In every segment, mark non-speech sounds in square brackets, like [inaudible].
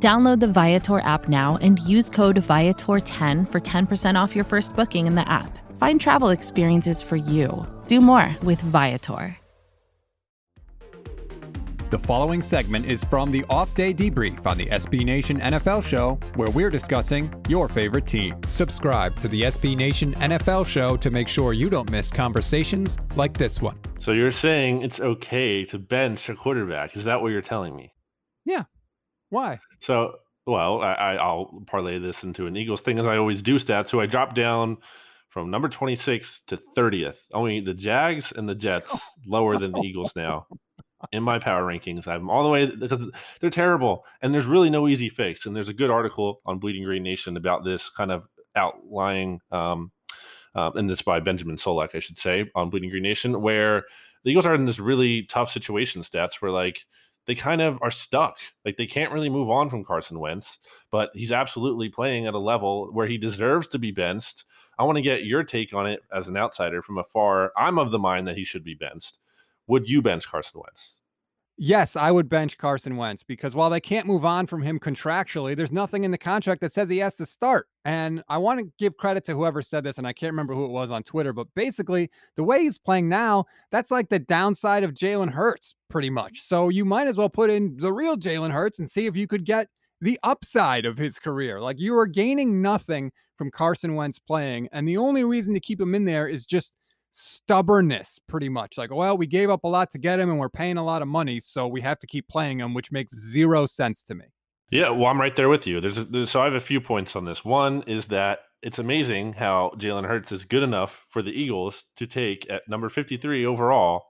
Download the Viator app now and use code Viator10 for 10% off your first booking in the app. Find travel experiences for you. Do more with Viator. The following segment is from the off day debrief on the SB Nation NFL show, where we're discussing your favorite team. Subscribe to the SB Nation NFL show to make sure you don't miss conversations like this one. So you're saying it's okay to bench a quarterback? Is that what you're telling me? Yeah. Why? So, well, I, I'll parlay this into an Eagles thing as I always do stats. So I dropped down from number 26 to 30th. Only the Jags and the Jets [laughs] lower than the Eagles now [laughs] in my power rankings. I'm all the way because they're terrible and there's really no easy fix. And there's a good article on Bleeding Green Nation about this kind of outlying, um, uh, and this by Benjamin Solak, I should say, on Bleeding Green Nation, where the Eagles are in this really tough situation stats where like they kind of are stuck. Like they can't really move on from Carson Wentz, but he's absolutely playing at a level where he deserves to be benched. I want to get your take on it as an outsider from afar. I'm of the mind that he should be benched. Would you bench Carson Wentz? Yes, I would bench Carson Wentz because while they can't move on from him contractually, there's nothing in the contract that says he has to start. And I want to give credit to whoever said this, and I can't remember who it was on Twitter, but basically, the way he's playing now, that's like the downside of Jalen Hurts, pretty much. So you might as well put in the real Jalen Hurts and see if you could get the upside of his career. Like you are gaining nothing from Carson Wentz playing, and the only reason to keep him in there is just stubbornness pretty much like well we gave up a lot to get him and we're paying a lot of money so we have to keep playing him which makes zero sense to me. Yeah well i'm right there with you. There's, a, there's so i have a few points on this. One is that it's amazing how jalen hurts is good enough for the eagles to take at number 53 overall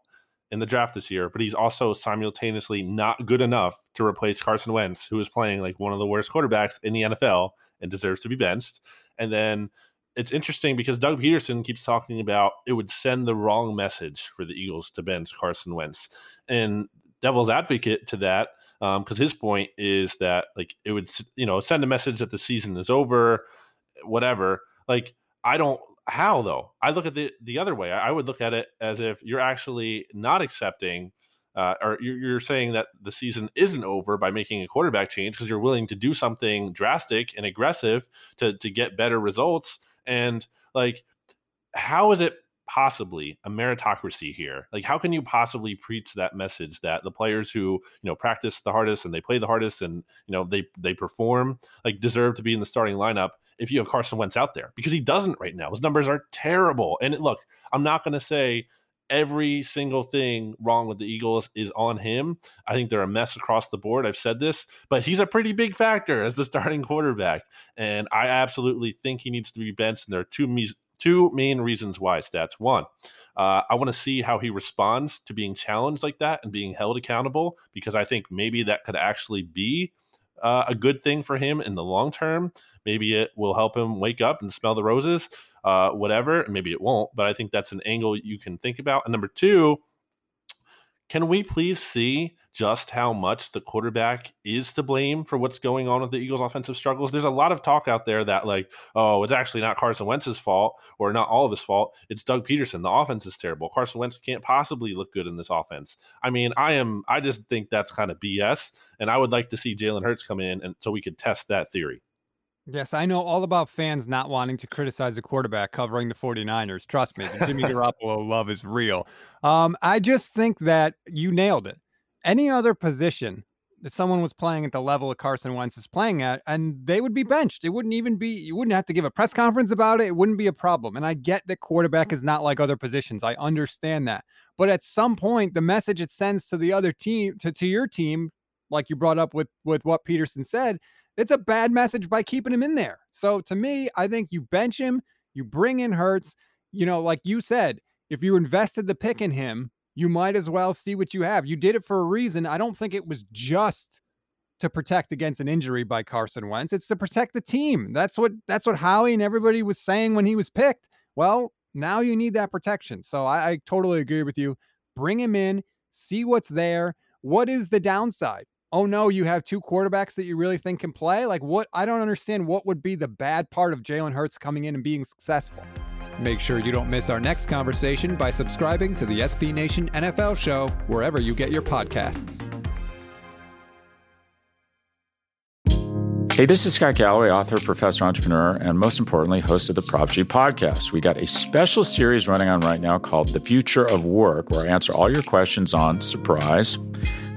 in the draft this year but he's also simultaneously not good enough to replace carson wentz who is playing like one of the worst quarterbacks in the nfl and deserves to be benched. And then it's interesting because Doug Pederson keeps talking about it would send the wrong message for the Eagles to bench Carson Wentz. And devil's advocate to that, because um, his point is that like it would you know send a message that the season is over, whatever. Like I don't how though. I look at the the other way. I would look at it as if you're actually not accepting. Uh, or you're saying that the season isn't over by making a quarterback change because you're willing to do something drastic and aggressive to to get better results and like, how is it possibly a meritocracy here? Like, how can you possibly preach that message that the players who you know practice the hardest and they play the hardest and you know they they perform like deserve to be in the starting lineup if you have Carson Wentz out there because he doesn't right now. His numbers are terrible. And look, I'm not going to say every single thing wrong with the Eagles is on him. I think they're a mess across the board. I've said this, but he's a pretty big factor as the [laughs] starting quarterback. And I absolutely think he needs to be benched. And there are two, two main reasons why stats. One, uh, I want to see how he responds to being challenged like that and being held accountable because I think maybe that could actually be uh, a good thing for him in the long term. Maybe it will help him wake up and smell the roses uh, whatever. Maybe it won't, but I think that's an angle you can think about. And number two, can we please see just how much the quarterback is to blame for what's going on with the Eagles' offensive struggles? There's a lot of talk out there that, like, oh, it's actually not Carson Wentz's fault or not all of his fault. It's Doug Pederson. The offense is terrible. Carson Wentz can't possibly look good in this offense. I mean, I am, I just think that's kind of BS. And I would like to see Jalen Hurts come in and so we could test that theory. Yes, I know all about fans not wanting to criticize the quarterback covering the 49ers. Trust me, the Jimmy Garoppolo [laughs] love is real. Um, I just think that you nailed it. Any other position that someone was playing at the level of Carson Wentz is playing at, and they would be benched. It wouldn't even be, you wouldn't have to give a press conference about it. It wouldn't be a problem. And I get that quarterback is not like other positions. I understand that. But at some point, the message it sends to the other team, to, to your team, like you brought up with with what Pederson said, it's a bad message by keeping him in there. So to me, I think you bench him, you bring in Hurts. You know, like you said, if you invested the pick in him, you might as well see what you have. You did it for a reason. I don't think it was just to protect against an injury by Carson Wentz. It's to protect the team. That's what that's what Howie and everybody was saying when he was picked. Well, now you need that protection. So I, I totally agree with you. Bring him in, see what's there. What is the downside? Oh no, you have two quarterbacks that you really think can play? Like what I don't understand what would be the bad part of Jalen Hurts coming in and being successful. Make sure you don't miss our next conversation by subscribing to the SB Nation NFL show wherever you get your podcasts. Hey, this is Scott Galloway, author, professor, entrepreneur, and most importantly, host of the Prop G podcast. We got a special series running on right now called The Future of Work, where I answer all your questions on surprise,